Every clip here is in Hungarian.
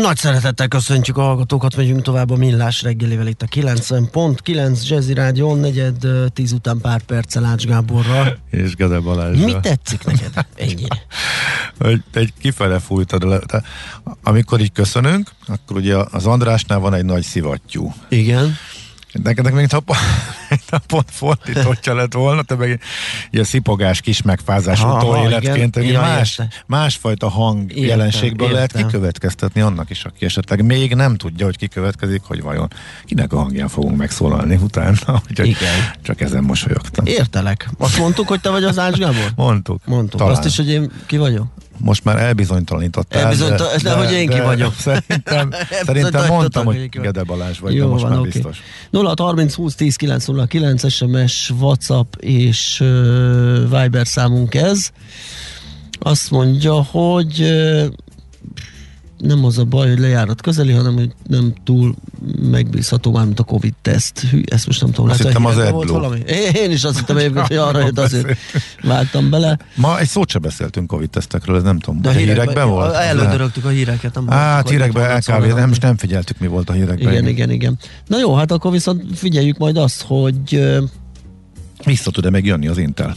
Nagy szeretettel köszöntjük a hallgatókat, megyünk tovább a Millás reggelivel itt a 90.9 Jazzy Rádió, negyed tíz után pár perccel Ács Gáborral. És Gede Balázsra. Mi tetszik neked ennyire? hogy egy kifele fújtad le. De amikor így köszönünk, akkor ugye az Andrásnál van egy nagy szivattyú. Igen. Neked még a, pont fordítottja lett volna, te meg ilyen szipogás, kis megfázás utóéletként, igen, más, másfajta hang értem, jelenségből értem. lehet kikövetkeztetni annak is, aki esetleg még nem tudja, hogy kikövetkezik, hogy vajon kinek a hangján fogunk megszólalni utána. igen. Csak ezen mosolyogtam. Értelek. Azt mondtuk, hogy te vagy az Ács Gábor? Mondtuk. Mondtuk. Talán. Azt is, hogy én ki vagyok? Most már elbizonytalanítottál. Elbizonytal, de, de, de, hogy én ki vagyok. Szerintem, szerintem mondtam, hogy Gede Balázs vagy, Jó, de most van, már okay. biztos. 0 30 20 10 909 SMS, WhatsApp és uh, Viber számunk ez. Azt mondja, hogy uh, nem az a baj, hogy lejárat közeli, hanem hogy nem túl megbízható már, mint a Covid-teszt. Hű, ezt most nem tudom. Azt hittem az volt valami. Én is azt hittem, hogy arra jött, azért váltam bele. Ma egy szót sem beszéltünk Covid-tesztekről, ez nem tudom. De a hírekben, hírekben volt? Elődörögtük a híreket. Nem hát hírekben LKV, nem, nem figyeltük, mi volt a hírekben. Igen, igen, igen. Na jó, hát akkor viszont figyeljük majd azt, hogy vissza tud-e megjönni az Intel.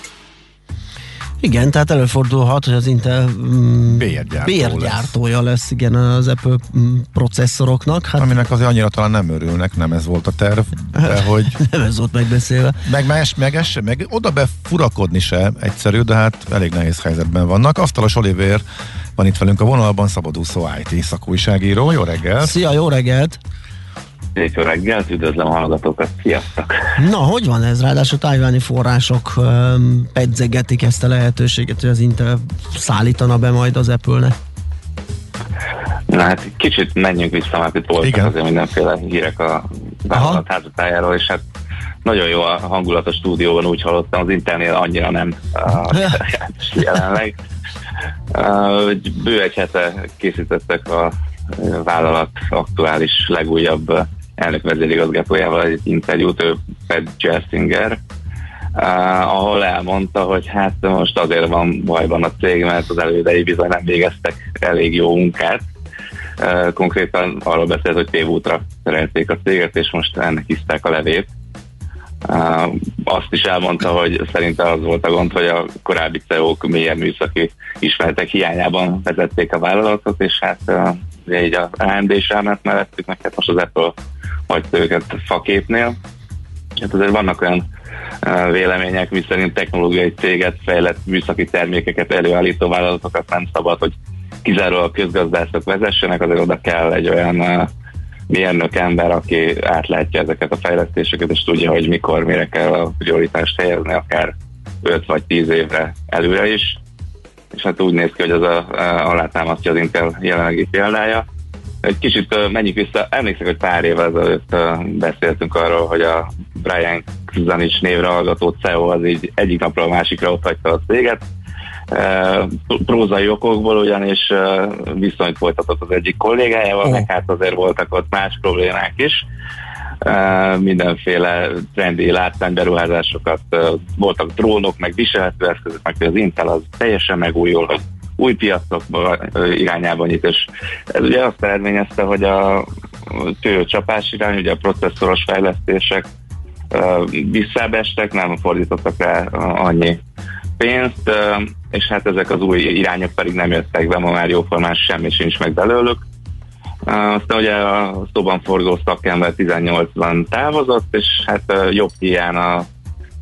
Igen, tehát előfordulhat, hogy az Intel mm, bérgyártója lesz. lesz, igen, az Apple mm, processzoroknak. Hát, Aminek azért annyira talán nem örülnek, nem ez volt a terv, de hogy... nem ez volt megbeszélve. Meg, meg, meg, meg, meg oda befurakodni se egyszerű, de hát elég nehéz helyzetben vannak. Asztalos Oliver van itt velünk a vonalban, szabadúszó IT szakújságíró. Jó reggelt! Szia, jó reggelt! Szép jó reggelt, üdvözlöm a hallgatókat, sziasztok! Na, hogy van ez? Ráadásul tájváni források um, pedzegetik ezt a lehetőséget, hogy az Intel szállítana be majd az Apple-nek. Na hát kicsit menjünk vissza, mert itt voltak Igen. azért mindenféle hírek a vállalat házatájáról, és hát nagyon jó a hangulat a stúdióban, úgy hallottam, az Intelnél annyira nem uh, jelenleg. Uh, bő egy hete készítettek a vállalat aktuális legújabb elnök vezérigazgatójával egy interjút, ő Pat Jessinger, uh, ahol elmondta, hogy hát most azért van bajban a cég, mert az elődei bizony nem végeztek elég jó munkát. Uh, konkrétan arról beszélt, hogy tévútra szerelték a céget, és most ennek hiszták a levét. Uh, azt is elmondta, hogy szerinte az volt a gond, hogy a korábbi CEO-k mélyen műszaki ismeretek hiányában vezették a vállalatot, és hát ugye így a AMD is elment mellettük, meg hát most az Apple hagyta őket faképnél. Hát azért vannak olyan vélemények, miszerint technológiai céget, fejlett műszaki termékeket előállító vállalatokat nem szabad, hogy kizárólag közgazdászok vezessenek, azért oda kell egy olyan mérnök ember, aki átlátja ezeket a fejlesztéseket, és tudja, hogy mikor, mire kell a prioritást helyezni, akár 5 vagy 10 évre előre is. És hát úgy néz ki, hogy az a, a, alátámasztja az Intel jelenlegi példája. Egy kicsit menjünk vissza, emlékszek, hogy pár évvel ezelőtt beszéltünk arról, hogy a Brian Kuzanic névre hallgató CEO az így egyik napról a másikra ott hagyta a céget. Prózai okokból ugyanis viszonyt folytatott az egyik kollégájával, oh. meg hát azért voltak ott más problémák is. Mindenféle trendi látványberuházásokat, voltak drónok, meg viselhető eszközök, meg az Intel az teljesen megújul, hogy új piacok irányában nyit, és ez ugye azt eredményezte, hogy a csapás irány, ugye a processzoros fejlesztések visszabestek, nem fordítottak rá annyi pénzt, és hát ezek az új irányok pedig nem jöttek be, ma már jóformán semmi sincs meg belőlük. Aztán ugye a szóban forgó szakember 18-ban távozott, és hát jobb hiány a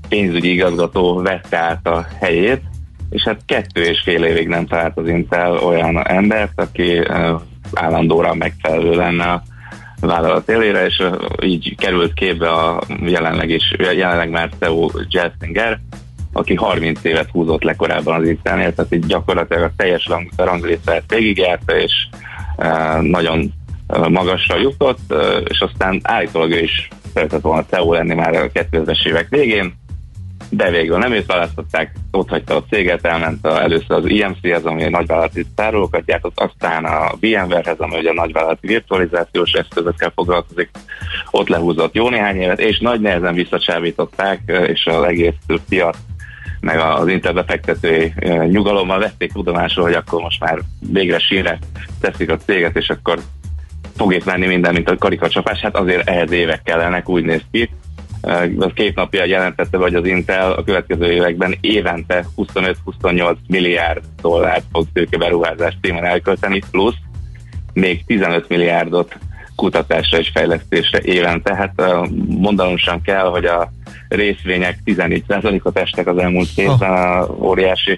pénzügyi igazgató vette át a helyét, és hát kettő és fél évig nem talált az Intel olyan embert, aki állandóra megfelelő lenne a vállalat élére, és így került képbe a jelenleg is, jelenleg már CEO Jessinger, aki 30 évet húzott le korábban az Intelnél, tehát így gyakorlatilag a teljes rang, ranglétrát végigjárta, és nagyon magasra jutott, és aztán állítólag ő is szeretett volna CEO lenni már a 2000-es évek végén, de végül nem őt választották, ott hagyta a céget, elment a, először az IMC-hez, ami a nagyvállalati tárolókat gyártott, aztán a VMware-hez, ami ugye a nagyvállalati virtualizációs eszközökkel foglalkozik, ott lehúzott jó néhány évet, és nagy nehezen visszacsábították, és az egész piac meg az interbefektetői nyugalommal vették tudomásul, hogy akkor most már végre sínre teszik a céget, és akkor fog itt minden, mint a karikacsapás, hát azért ehhez évek kellenek, úgy néz ki az két napja jelentette, hogy az Intel a következő években évente 25-28 milliárd dollárt fog tőkeberuházás témán elkölteni, plusz még 15 milliárdot kutatásra és fejlesztésre évente. Hát mondanom sem kell, hogy a részvények 14%-ot estek az elmúlt évben, a óriási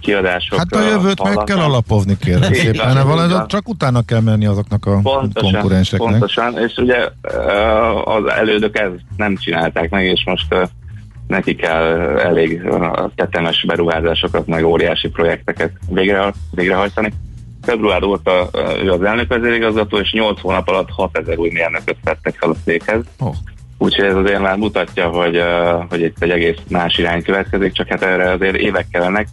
kiadások. Hát a jövőt hallanak. meg kell alapozni, kérem szépen. Van, csak utána kell menni azoknak a pontosan, konkurenseknek. Pontosan, és ugye az elődök ezt nem csinálták meg, és most neki kell elég tetemes beruházásokat, meg óriási projekteket végre, végrehajtani. Február óta ő az elnök vezérigazgató, és 8 hónap alatt 6000 új mérnököt vettek fel a székhez. Oh. Úgyhogy ez azért már mutatja, hogy, hogy itt egy egész más irány következik, csak hát erre azért évek kellenek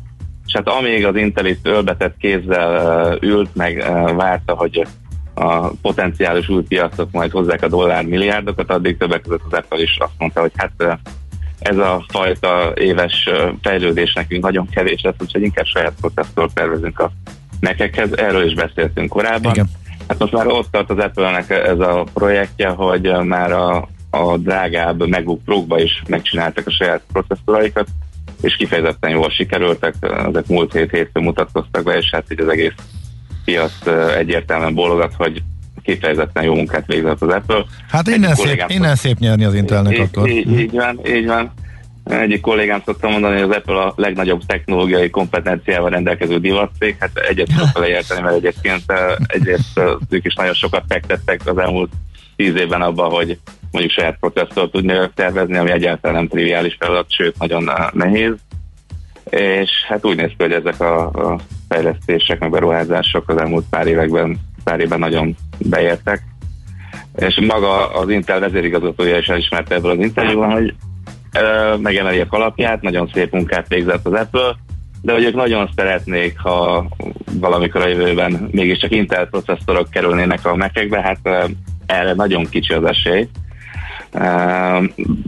és hát amíg az Intel itt ölbetett kézzel ült, meg várta, hogy a potenciális új piacok majd hozzák a dollár milliárdokat, addig többek között az Apple is azt mondta, hogy hát ez a fajta éves fejlődés nekünk nagyon kevés lesz, úgyhogy inkább saját processzort tervezünk a nekekhez. Erről is beszéltünk korábban. Igen. Hát most már ott tart az Apple-nek ez a projektje, hogy már a, a drágább MacBook pro is megcsináltak a saját processzoraikat, és kifejezetten jól sikerültek, ezek múlt hét hétfőn mutatkoztak be, és hát így az egész piac egyértelműen bólogat, hogy kifejezetten jó munkát végzett az Apple. Hát innen, szép, innen szép nyerni az Intelnek akkor. Így, így van, így van. Egyik kollégám szoktam mondani, hogy az Apple a legnagyobb technológiai kompetenciával rendelkező divatcég. Hát egyet tudok leérteni, mert egyébként egyrészt ők is nagyon sokat fektettek az elmúlt tíz évben abba, hogy mondjuk saját processzort tudni tervezni, ami egyáltalán nem triviális feladat, sőt nagyon uh, nehéz. És hát úgy néz ki, hogy ezek a, fejlesztések, meg beruházások az elmúlt pár években, pár évben nagyon beértek. És maga az Intel vezérigazgatója is elismerte ebből az interjúban, hogy uh, megemeli a kalapját, nagyon szép munkát végzett az Apple, de hogy ők nagyon szeretnék, ha valamikor a jövőben mégiscsak Intel processzorok kerülnének a mekekbe, hát uh, erre nagyon kicsi az esély. Uh,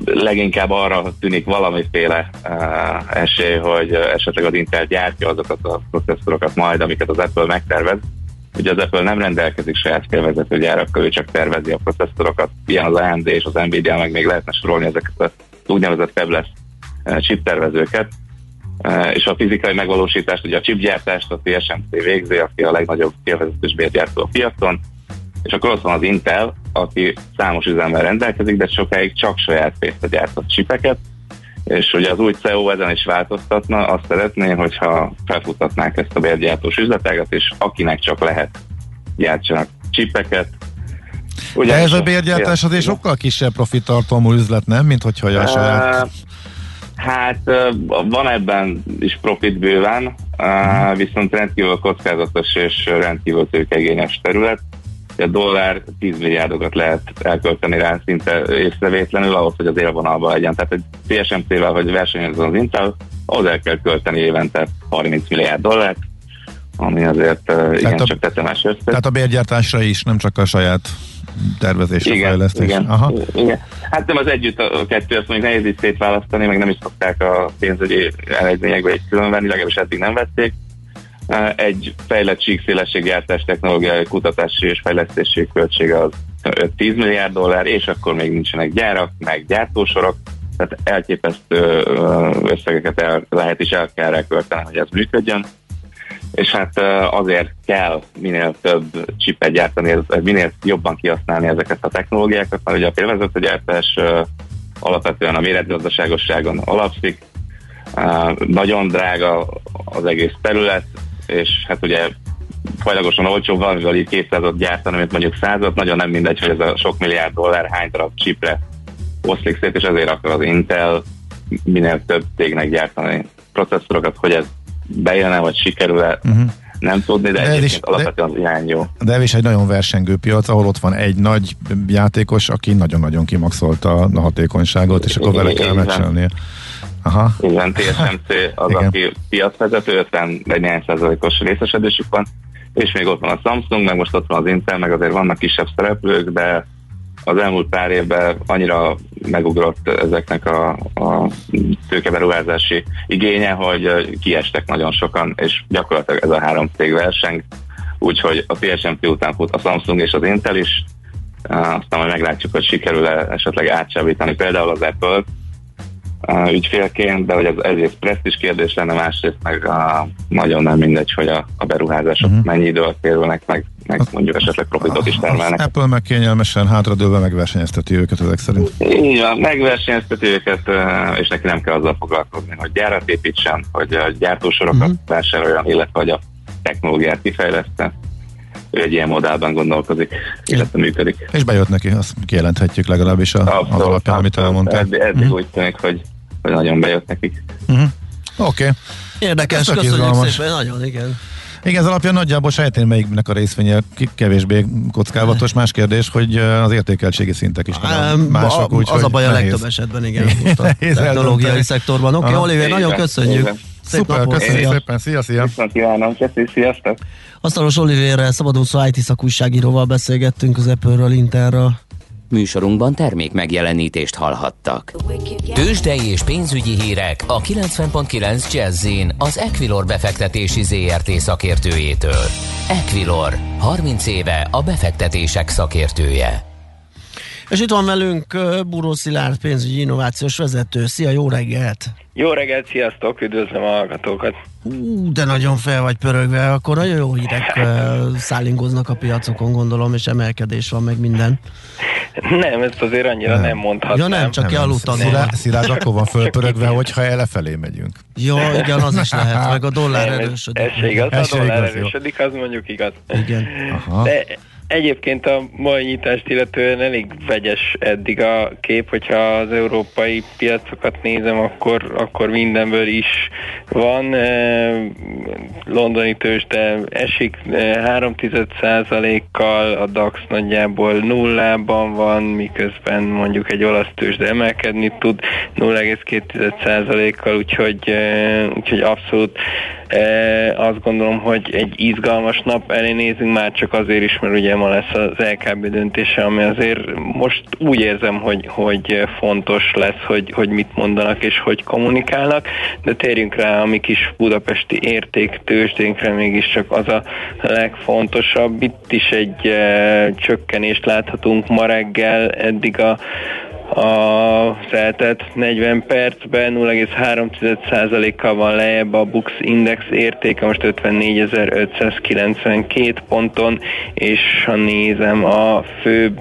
leginkább arra tűnik valamiféle uh, esély, hogy esetleg az Intel gyártja azokat a processzorokat majd, amiket az Apple megtervez. Ugye az Apple nem rendelkezik saját félvezető gyárakkal, ő csak tervezi a processzorokat, ilyen az AMD és az Nvidia, meg még lehetne sorolni ezeket az úgynevezett fabless uh, chip tervezőket, uh, és a fizikai megvalósítást, ugye a chipgyártást a TSMC végzi, aki a legnagyobb félvezetős bérgyártó a piacon, és akkor ott van az Intel, aki számos üzemmel rendelkezik, de sokáig csak saját pénzre gyártott csipeket, és ugye az új CEO ezen is változtatna, azt szeretné, hogyha felfutatnák ezt a bérgyártós üzletágat, és akinek csak lehet gyártsanak csipeket. Ugye ez a bérgyártás azért sokkal kisebb profitartalmú üzlet, nem? Mint hogyha a saját... Hát van ebben is profit bőven, uh-huh. viszont rendkívül kockázatos és rendkívül tőkegényes terület a dollár 10 milliárdokat lehet elkölteni rá szinte észrevétlenül ahhoz, hogy az élvonalban legyen. Tehát egy TSMC-vel, hogy versenyezzen az Intel, ahhoz el kell költeni évente 30 milliárd dollárt, ami azért uh, igen, a, csak tetemes összeg. Tehát a bérgyártásra is, nem csak a saját tervezésre, igen, fejlesztés. Igen, Aha. igen. Hát nem az együtt a kettő, azt mondjuk nehéz így szétválasztani, meg nem is szokták a pénzügyi eredményekbe egy különvenni, legalábbis eddig nem vették egy fejlett síkszélességgyártás technológiai kutatási és fejlesztési költsége az 5-10 milliárd dollár, és akkor még nincsenek gyárak, meg gyártósorok, tehát elképesztő összegeket el, lehet is el kell rekölteni, hogy ez működjön. És hát azért kell minél több csipet gyártani, minél jobban kihasználni ezeket a technológiákat, mert ugye a félvezető gyártás alapvetően a méretgazdaságosságon alapszik, nagyon drága az egész terület, és hát ugye fajlagosan olcsóbb valamivel így 200 gyártani, mint mondjuk 100 nagyon nem mindegy, hogy ez a sok milliárd dollár hány darab csipre oszlik szét, és ezért akar az Intel minél több cégnek gyártani processzorokat, hogy ez bejön-e, vagy sikerül-e, uh-huh. nem tudni, de, de egyébként is, alapvetően az irány jó. De ez is egy nagyon versengő piac, ahol ott van egy nagy játékos, aki nagyon-nagyon kimaxolta a hatékonyságot, és akkor vele kell meccselnie. Aha. Igen, TSMC az, Igen. aki piacvezető, 50 néhány százalékos részesedésük van, és még ott van a Samsung, meg most ott van az Intel, meg azért vannak kisebb szereplők, de az elmúlt pár évben annyira megugrott ezeknek a, a tőkeberuházási igénye, hogy kiestek nagyon sokan, és gyakorlatilag ez a három cég verseng, úgyhogy a TSMC után fut a Samsung és az Intel is, aztán majd meglátjuk, hogy sikerül-e esetleg átsábítani például az Apple-t, ügyfélként, de hogy ez egyrészt presztis kérdés lenne, másrészt meg a, nagyon nem mindegy, hogy a, a beruházások uh-huh. mennyi idő alatt meg, meg mondjuk esetleg profitot is termelnek. Az Apple meg kényelmesen hátradőlve megversenyezteti őket ezek szerint. Így van, megversenyezteti őket, és neki nem kell azzal foglalkozni, hogy gyárat építsen, hogy a gyártósorokat uh-huh. vásároljon, illetve hogy a technológiát kifejleszte ő egy ilyen modellben gondolkozik, illetve működik. És bejött neki, azt kijelenthetjük legalábbis a, abszolút, az alapján, amit elmondtál. Eddig, eddig uh-huh. úgy tűnik, hogy, hogy nagyon bejött nekik. Uh-huh. Oké. Okay. Érdekes, köszönjük izgalmas. szépen, nagyon, igen. Igen, ez alapján nagyjából sejtén melyiknek a részvénye kevésbé kockávatos. Más kérdés, hogy az értékeltségi szintek is um, mások. Úgy, az a baj a legtöbb esetben, igen, a technológiai szektorban. Oké, okay, Oliver, nagyon köszönjük. Igen. Szép Szuper, napot, köszönjük szia. szépen, szia, szia! Viszont kívánom, köszi, sziasztok! Asztalos Olivérrel, szabadúszó IT szakújságíróval beszélgettünk az Apple-ről, Interről. Műsorunkban termék megjelenítést hallhattak. Tőzsdei és pénzügyi hírek a 90.9 jazz az Equilor befektetési ZRT szakértőjétől. Equilor, 30 éve a befektetések szakértője. És itt van velünk Buró Szilárd, pénzügyi innovációs vezető. Szia, jó reggelt! Jó reggelt, sziasztok, üdvözlöm a hallgatókat! Ú, de nagyon fel vagy pörögve, akkor nagyon jó hírek szállingoznak a piacokon, gondolom, és emelkedés van, meg minden. Nem, ezt azért annyira nem, nem mondhatnám. Ja nem, csak kialudtam. Szilárd akkor van fölpörögve, hogyha elefelé megyünk. Jó, igen, az is lehet, meg a dollár nem, erősödik. Ez, ez igaz, a dollár erősödik, az mondjuk igaz. Igen. Aha. De Egyébként a mai nyitást illetően elég vegyes eddig a kép, hogyha az európai piacokat nézem, akkor, akkor mindenből is van. E, londoni tőzsde esik 3 e, kal a DAX nagyjából nullában van, miközben mondjuk egy olasz tőzsde emelkedni tud 0,2%-kal, úgyhogy, e, úgyhogy abszolút azt gondolom, hogy egy izgalmas nap elé nézünk, már csak azért is, mert ugye ma lesz az LKB döntése, ami azért most úgy érzem, hogy, hogy fontos lesz, hogy, hogy mit mondanak és hogy kommunikálnak, de térjünk rá a mi kis budapesti érték tőzsdénkre mégiscsak az a legfontosabb. Itt is egy csökkenést láthatunk ma reggel, eddig a a eltelt 40 percben 0,3%-kal van lejjebb a Bux Index értéke, most 54.592 ponton, és ha nézem a főbb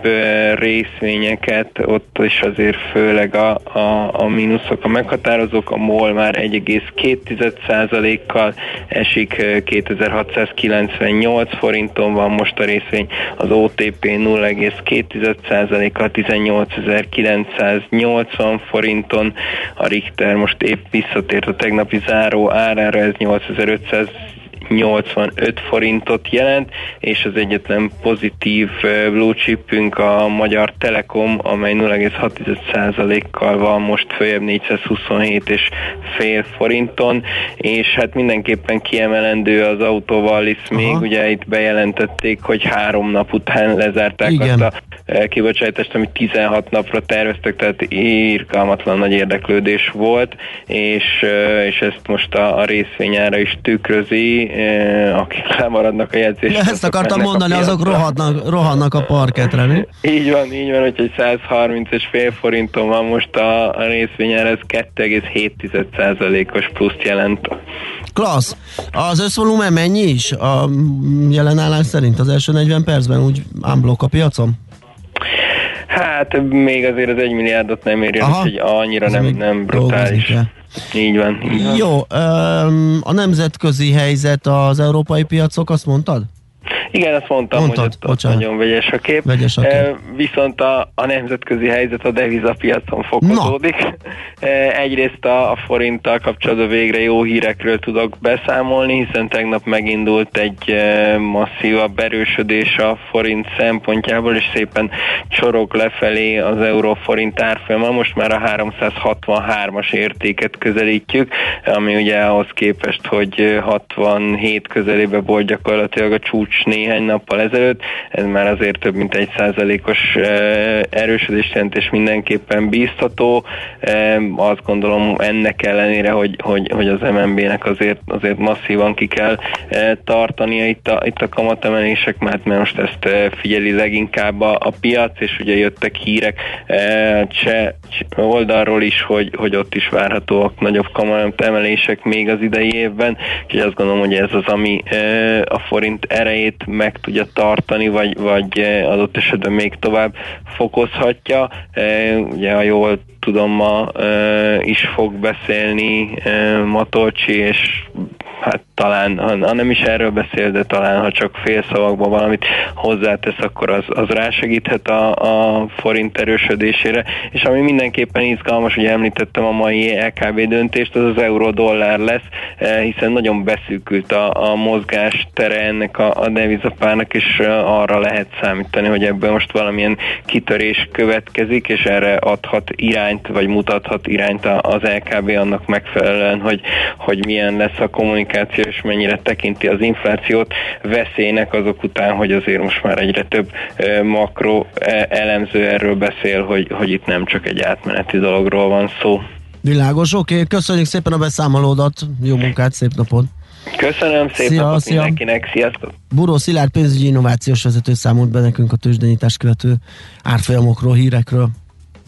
részvényeket, ott is azért főleg a, a, a mínuszok a meghatározók, a MOL már 1,2%-kal esik, 2698 forinton van most a részvény, az OTP 0,2%-kal 18.900 980 forinton, a Richter most épp visszatért a tegnapi záró árára, ez 8500 85 forintot jelent, és az egyetlen pozitív blue chipünk a Magyar Telekom, amely 0,6%-kal van most följebb 427 és fél forinton, és hát mindenképpen kiemelendő az autóval is még, ugye itt bejelentették, hogy három nap után lezárták Igen. azt a kibocsátást, amit 16 napra terveztek, tehát írkalmatlan nagy érdeklődés volt, és, és ezt most a, a részvényára is tükrözi, akik lemaradnak a jegyzésre. Ezt akartam mondani, azok rohadnak, rohannak a parketre, mi? Így van, így van, hogy 130 és fél forinton van most a, a részvényára, ez 2,7%-os pluszt jelent. Klassz. Az összvolumen mennyi is a jelenállás szerint az első 40 percben úgy unblock a piacon? Hát még azért az egy milliárdot nem érjen, hogy annyira nem, nem brutális. Így van, így van. Jó, a nemzetközi helyzet az európai piacok, azt mondtad? Igen, azt mondtam, Mondtad, hogy ott, nagyon vegyes a kép. Vegyes a kép. E, viszont a, a nemzetközi helyzet a devizapiacon fokozódik. E, egyrészt a, a forinttal kapcsolatban végre jó hírekről tudok beszámolni, hiszen tegnap megindult egy e, masszívabb erősödés a forint szempontjából, és szépen csorog lefelé az euró-forint árfolyama. Most már a 363-as értéket közelítjük, ami ugye ahhoz képest, hogy 67 közelébe volt gyakorlatilag a csúcs néhány nappal ezelőtt, ez már azért több mint egy százalékos erősödés jelent, és mindenképpen bíztató. Azt gondolom ennek ellenére, hogy, hogy, hogy az MNB-nek azért, azért masszívan ki kell tartania itt a, itt a kamatemelések, mert most ezt figyeli leginkább a, a piac, és ugye jöttek hírek cseh oldalról is, hogy, hogy ott is várhatóak nagyobb kamatemelések még az idei évben, úgyhogy azt gondolom, hogy ez az, ami a forint erejét meg tudja tartani, vagy, vagy eh, adott esetben még tovább fokozhatja. Eh, ugye, ha jól tudom, ma eh, is fog beszélni Matolcsi, és hát talán, ha nem is erről beszél, de talán ha csak fél szavakban valamit hozzátesz, akkor az, az rásegíthet a, a forint erősödésére. És ami mindenképpen izgalmas, hogy említettem a mai LKB döntést, az az euró-dollár lesz, eh, hiszen nagyon beszűkült a, a mozgás tere ennek a, a devizapárnak, és eh, arra lehet számítani, hogy ebből most valamilyen kitörés következik, és erre adhat irányt, vagy mutathat irányt az LKB annak megfelelően, hogy, hogy milyen lesz a kommunikáció és mennyire tekinti az inflációt veszélynek azok után, hogy azért most már egyre több makro elemző erről beszél, hogy, hogy itt nem csak egy átmeneti dologról van szó. Világos, oké, okay. köszönjük szépen a beszámolódat, jó munkát, szép napot! Köszönöm, szép szia, napot szia. mindenkinek, sziasztok! Buró Szilárd pénzügyi innovációs vezető számolt be nekünk a tőzsdenyítás követő árfolyamokról, hírekről.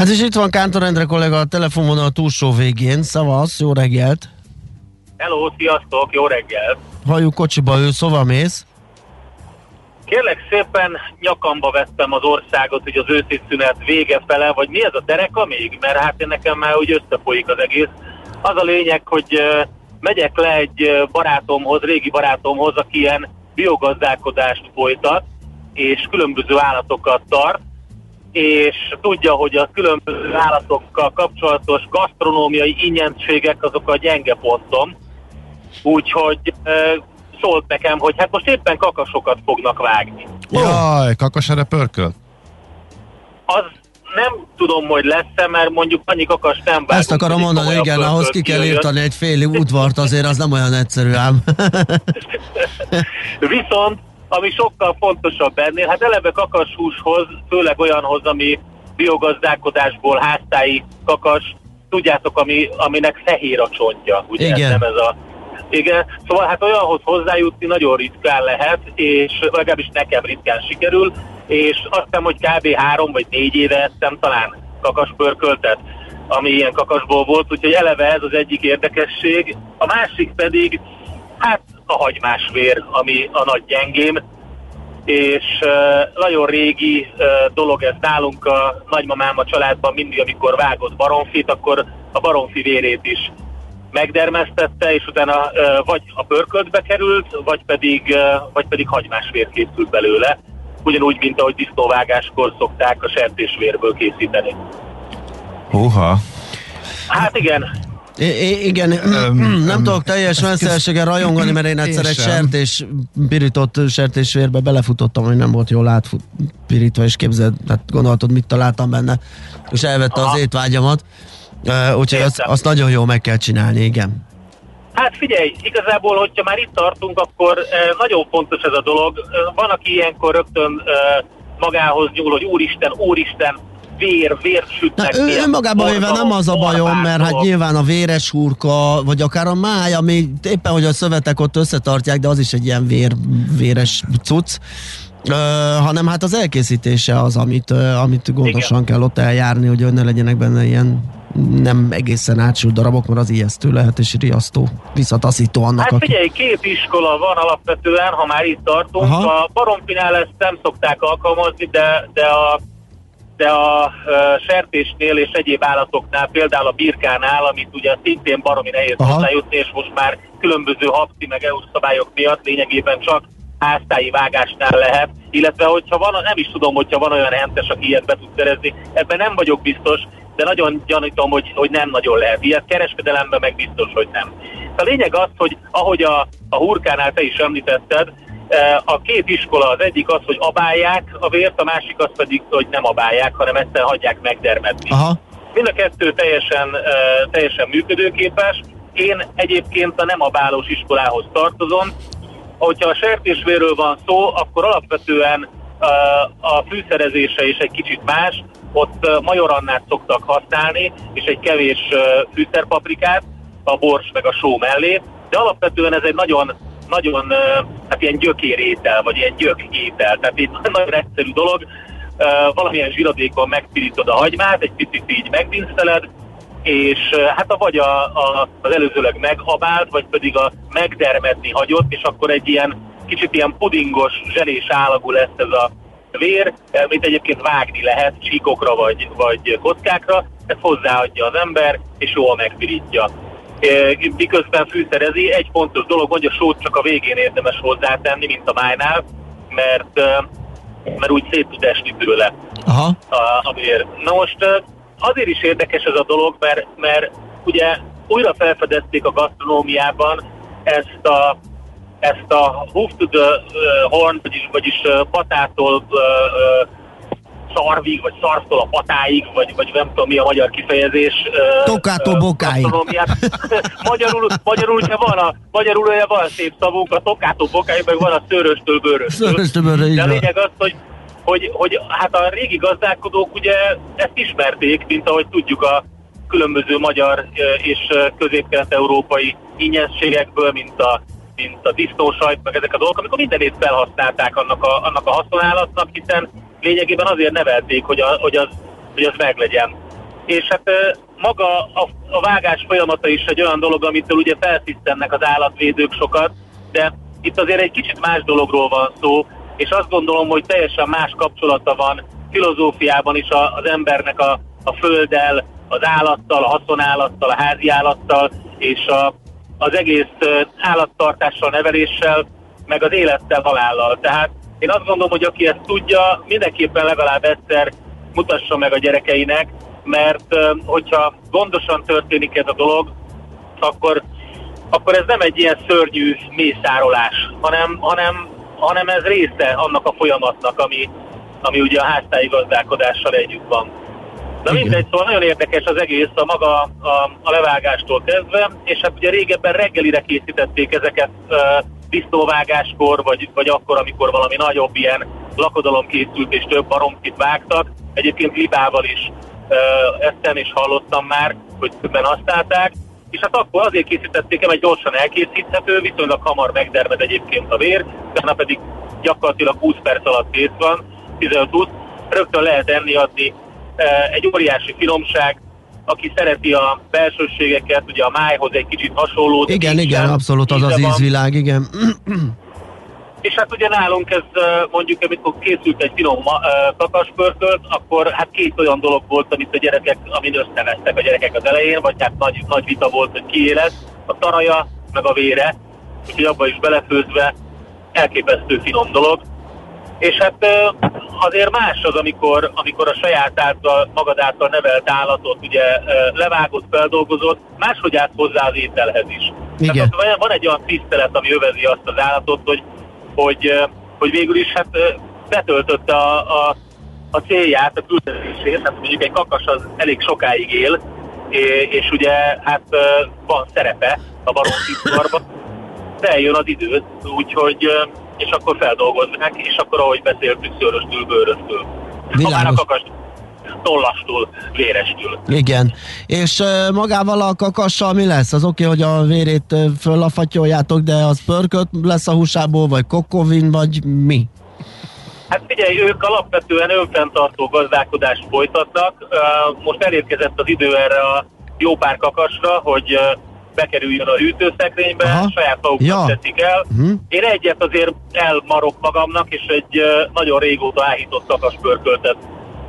Hát és itt van Kántor Endre kollega a telefonvonal túlsó végén. Szavasz, jó reggelt! Hello, sziasztok, jó reggelt! Halljuk kocsiba ő, szóval mész? Kérlek szépen nyakamba vettem az országot, hogy az őszi szünet vége fele, vagy mi ez a tereka még? Mert hát én nekem már úgy összefolyik az egész. Az a lényeg, hogy megyek le egy barátomhoz, régi barátomhoz, aki ilyen biogazdálkodást folytat, és különböző állatokat tart, és tudja, hogy a különböző állatokkal kapcsolatos gasztronómiai ingyenségek azok a gyenge pontom. Úgyhogy e, szólt nekem, hogy hát most éppen kakasokat fognak vágni. Jaj, kakas erre pörköl? Az nem tudom, hogy lesz-e, mert mondjuk annyi kakas nem vágunk. Ezt akarom mondani, igen, ahhoz ki kell írtani egy fél udvart, azért az nem olyan egyszerű ám. Viszont ami sokkal fontosabb ennél. Hát eleve kakashúshoz, főleg olyanhoz, ami biogazdálkodásból háztáji kakas, tudjátok, ami, aminek fehér a csontja, ugye? Igen. Nem ez a igen, szóval hát olyanhoz hozzájutni nagyon ritkán lehet, és legalábbis nekem ritkán sikerül, és azt hiszem, hogy kb. három vagy négy éve ettem talán kakaspörköltet, ami ilyen kakasból volt, úgyhogy eleve ez az egyik érdekesség. A másik pedig, hát a hagymás vér, ami a nagy gyengém, és nagyon régi dolog ez nálunk a nagymamám a családban mindig, amikor vágott baromfit, akkor a baromfi vérét is megdermesztette, és utána vagy a pörköltbe került, vagy pedig, vagy pedig hagymás vér készült belőle, ugyanúgy, mint ahogy disznóvágáskor szokták a sertésvérből készíteni. Húha. Hát igen, I- igen, um, nem tudok teljes messzelséggel rajongani, mert én egyszer egy sertés, pirított sertésvérbe belefutottam, hogy nem volt jól átpirítva, és képzeld, tehát gondoltad, mit találtam benne, és elvette Aha. az étvágyamat. Uh, úgyhogy azt, azt nagyon jól meg kell csinálni, igen. Hát figyelj, igazából, hogyha már itt tartunk, akkor nagyon fontos ez a dolog. Van, aki ilyenkor rögtön magához nyúl, hogy úristen, úristen, vér, vér sütnek. Na, ő önmagában véve nem az a bajom, mert hát nyilván a véres hurka, vagy akár a máj, ami éppen, hogy a szövetek ott összetartják, de az is egy ilyen vér, véres cucc. Uh, hanem hát az elkészítése az, amit, uh, amit gondosan Igen. kell ott eljárni, hogy ne legyenek benne ilyen nem egészen átsült darabok, mert az ijesztő lehet és riasztó, visszataszító annak. Hát figyelj, aki... két iskola van alapvetően, ha már itt tartunk. Aha. A baromfinál ezt nem szokták alkalmazni, de, de a de a sertésnél és egyéb állatoknál, például a birkánál, amit ugye szintén baromi nehéz hozzájutni, és most már különböző hapti meg EU szabályok miatt lényegében csak háztáji vágásnál lehet, illetve hogyha van, nem is tudom, hogyha van olyan hentes, aki ilyet be tud szerezni, ebben nem vagyok biztos, de nagyon gyanítom, hogy, hogy nem nagyon lehet. Ilyet kereskedelemben meg biztos, hogy nem. A lényeg az, hogy ahogy a, a hurkánál te is említetted, a két iskola az egyik az, hogy abálják a vért, a másik az pedig, hogy nem abálják, hanem ezt hagyják megdermedni. Aha. Mind a kettő teljesen, teljesen működőképes. Én egyébként a nem abálós iskolához tartozom. Hogyha a sertésvérről van szó, akkor alapvetően a fűszerezése is egy kicsit más. Ott majorannát szoktak használni, és egy kevés fűszerpaprikát, a bors meg a só mellé, de alapvetően ez egy nagyon nagyon hát ilyen gyökérétel, vagy ilyen gyökétel. Tehát egy nagyon egyszerű dolog, valamilyen zsiradékon megpirítod a hagymát, egy picit így megdinszeled, és hát a vagy a, a, az előzőleg meghabált, vagy pedig a megdermedni hagyott, és akkor egy ilyen kicsit ilyen pudingos, zselés állagú lesz ez a vér, mint egyébként vágni lehet csíkokra vagy, vagy kockákra, ezt hozzáadja az ember, és jól megpirítja miközben fűszerezi. Egy fontos dolog, hogy a sót csak a végén érdemes hozzátenni, mint a májnál, mert, mert úgy szét tud esni tőle Aha. A, a vér. Na most azért is érdekes ez a dolog, mert, mert ugye újra felfedezték a gasztronómiában ezt a ezt a hoof to the horn, vagyis, vagyis patától uh, uh, szarvig, vagy szarvtól a patáig, vagy, vagy nem tudom mi a magyar kifejezés. Tokától bokáig. magyarul, magyarul, ugye van a, magyarul ugye van szép szavunk, a tokától bokáig, meg van a szőröstől bőröstől. Szőröstől bőröstől, De a lényeg az, hogy hogy, hogy hát a régi gazdálkodók ugye ezt ismerték, mint ahogy tudjuk a különböző magyar és közép-kelet-európai ingyenségekből, mint a, mint a disznósajt, meg ezek a dolgok, amikor mindenét felhasználták annak a, annak a haszonállatnak, hiszen lényegében azért nevelték, hogy, a, hogy, az, hogy az meglegyen. És hát maga a, a vágás folyamata is egy olyan dolog, amitől ugye felszisztennek az állatvédők sokat, de itt azért egy kicsit más dologról van szó, és azt gondolom, hogy teljesen más kapcsolata van filozófiában is az embernek a, a földdel, az állattal, a haszonállattal, a házi állattal, és a, az egész állattartással, neveléssel, meg az élettel, halállal. Tehát én azt gondolom, hogy aki ezt tudja, mindenképpen legalább egyszer mutassa meg a gyerekeinek, mert hogyha gondosan történik ez a dolog, akkor, akkor ez nem egy ilyen szörnyű mészárolás, hanem, hanem, hanem ez része annak a folyamatnak, ami, ami ugye a háztáji gazdálkodással együtt van. Na mindegy, szóval nagyon érdekes az egész a maga a, a levágástól kezdve, és hát ugye régebben reggelire készítették ezeket uh, disznóvágáskor, vagy, vagy akkor, amikor valami nagyobb ilyen lakodalom készült és több baromkit vágtak. Egyébként libával is ezt nem is hallottam már, hogy többen használták. És hát akkor azért készítették el, gyorsan elkészíthető, viszonylag hamar megdermed egyébként a vér, utána pedig gyakorlatilag 20 perc alatt kész van, 15-20, rögtön lehet enni adni. Egy óriási finomság, aki szereti a belsőségeket, ugye a májhoz egy kicsit hasonló. Igen, igen, abszolút az az ízvilág, igen. És hát ugye nálunk ez mondjuk, amikor készült egy finom kakaspörkölt, akkor hát két olyan dolog volt, amit a gyerekek, amin összevesztek a gyerekek az elején, vagy hát nagy, nagy vita volt, hogy ki lesz, a taraja, meg a vére, úgyhogy abba is belefőzve elképesztő finom dolog. És hát azért más az, amikor, amikor a saját által, magad által nevelt állatot ugye levágott, feldolgozott, máshogy állsz hozzá az ételhez is. Igen. Tehát van egy olyan tisztelet, ami övezi azt az állatot, hogy, hogy, hogy végül is hát betöltötte a, a, a célját, a küldetését, tehát mondjuk egy kakas az elég sokáig él, és ugye hát van szerepe a baromfiszkorban, de eljön az idő, úgyhogy és akkor feldolgozzák, és akkor ahogy beszéltük, szőröstül, bőröstül. Ha már tollastól, vérestül. Igen. És magával a kakassal mi lesz? Az oké, okay, hogy a vérét föllafattyoljátok, de az pörköt lesz a húsából, vagy kokovin, vagy mi? Hát figyelj, ők alapvetően önfenntartó gazdálkodást folytatnak. Most elérkezett az idő erre a jó pár kakasra, hogy bekerüljön a hűtőszekrénybe, Aha. saját maguknak ja. teszik el. Uh-huh. Én egyet azért elmarok magamnak, és egy nagyon régóta áhított kakaspörköltet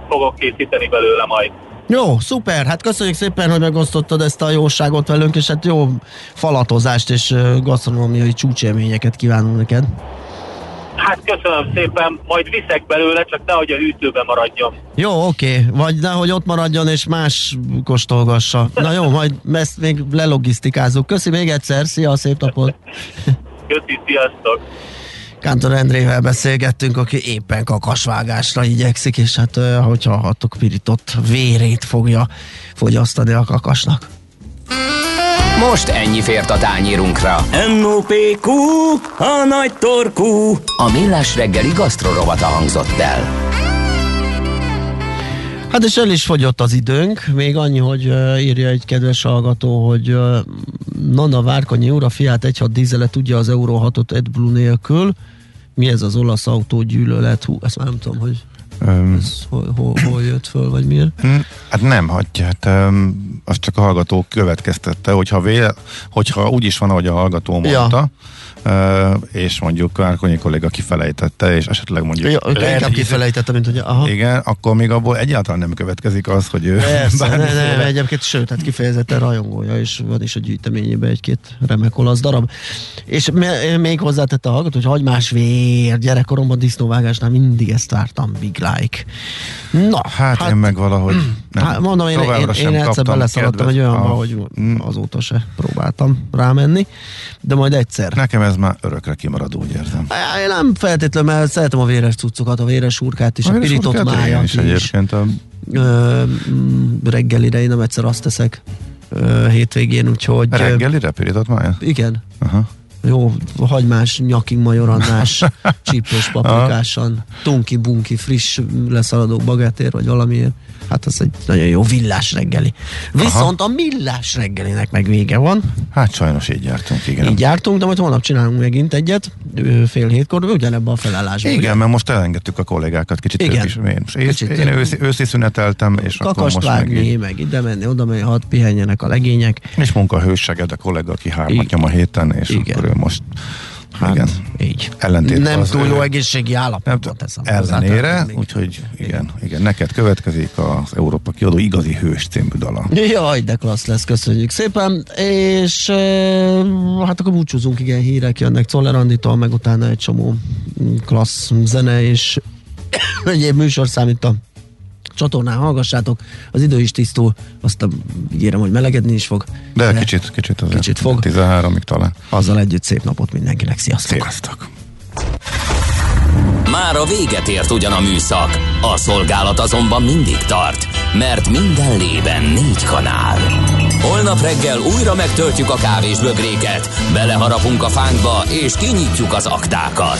fogok készíteni belőle majd. Jó, szuper, hát köszönjük szépen, hogy megosztottad ezt a jóságot velünk, és hát jó falatozást és gasztronómiai csúcsélményeket kívánunk neked. Hát köszönöm szépen, majd viszek belőle, csak nehogy a hűtőben maradjon. Jó, oké, vagy nehogy ott maradjon és más kóstolgassa. Na jó, majd ezt még lelogisztikázunk. Köszi még egyszer, szia, szép napot! Köszi, sziasztok! Kántor Endrével beszélgettünk, aki éppen kakasvágásra igyekszik, és hát, ahogy hallhattuk, pirított vérét fogja fogyasztani a kakasnak. Most ennyi fért a tányírunkra. M.O.P.Q. A nagy torkú. A millás reggeli gasztrorovata hangzott el. Hát és el is fogyott az időnk, még annyi, hogy uh, írja egy kedves hallgató, hogy uh, Nana Várkonyi úr a Fiat 1.6 dízele tudja az Euro 6-ot AdBlue nélkül. Mi ez az olasz autógyűlölet? Hú, ezt már nem tudom, hogy Um, Ez hol, hol, hol jött föl, vagy miért? Hm, hát nem, hagyja. Hát, um, azt csak a hallgató következtette, hogyha, véle, hogyha úgy is van, ahogy a hallgató mondta, ja és mondjuk Kárkonyi kolléga kifelejtette, és esetleg mondjuk... Ja, lehet, inkább kifelejtette, mint hogy aha. Igen, akkor még abból egyáltalán nem következik az, hogy ő... Persze, ne, ne, ne, egyébként sőt, hát kifejezetten rajongója, és van is a gyűjteményében egy-két remek olasz darab. És még hozzátette a hallgató, hogy hagymás vér, gyerekkoromban disznóvágásnál mindig ezt vártam, big like. Na, hát, hát én meg valahogy nem, hát mondom, én, én, én egyszer beleszaladtam egy olyanba, hogy mm. azóta se próbáltam rámenni, de majd egyszer. Nekem ez már örökre kimarad, úgy érzem. Én nem feltétlenül, mert szeretem a véres cuccokat, a véres urkát is, a, a pirított májat is. Egyébként a... Ö, mm, reggelire én nem egyszer azt teszek ö, hétvégén, úgyhogy... Reggelire pirított májat? Igen. Aha jó hagymás, nyaking majorannás, csípős paprikásan, tunki, bunki, friss leszaladó bagetér, vagy valamiért. Hát az egy nagyon jó villás reggeli. Viszont Aha. a millás reggelinek meg vége van. Hát sajnos így jártunk, igen. Így jártunk, de majd holnap csinálunk megint egyet, fél hétkor, ugyanebben a felállásban. Igen, ugye? mert most elengedtük a kollégákat kicsit. Igen. Is, én, kicsit én őszi, őszi szüneteltem, és Kakast akkor most vágni, meg, meg ide menni, oda menni, hadd pihenjenek a legények. És munkahőseged a kollega, aki hármat nyom a héten, és igen. akkor ő most Hát, igen. Így. Ellentét nem túl jó egészségi állapotot teszem. Ellenére, úgyhogy igen, igen, neked következik az Európa kiadó igazi hős című dala. Jaj, de klassz lesz, köszönjük szépen, és hát akkor búcsúzunk, igen, hírek jönnek Czoller Anditól, meg utána egy csomó klassz zene, és egyéb műsorszám itt a csatornán hallgassátok, az idő is tisztul, azt ígérem, hogy melegedni is fog. De, de kicsit, kicsit azért. Kicsit fog. 13-ig talán. Azzal együtt szép napot mindenkinek, sziasztok! Sziasztok! Már a véget ért ugyan a műszak, a szolgálat azonban mindig tart, mert minden lében négy kanál. Holnap reggel újra megtöltjük a kávés bögréket, beleharapunk a fánkba és kinyitjuk az aktákat.